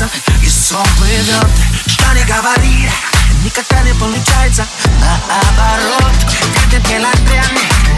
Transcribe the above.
касается И сон плывет, что не говори Никогда не получается. Наоборот, ты, ты, ты, ты,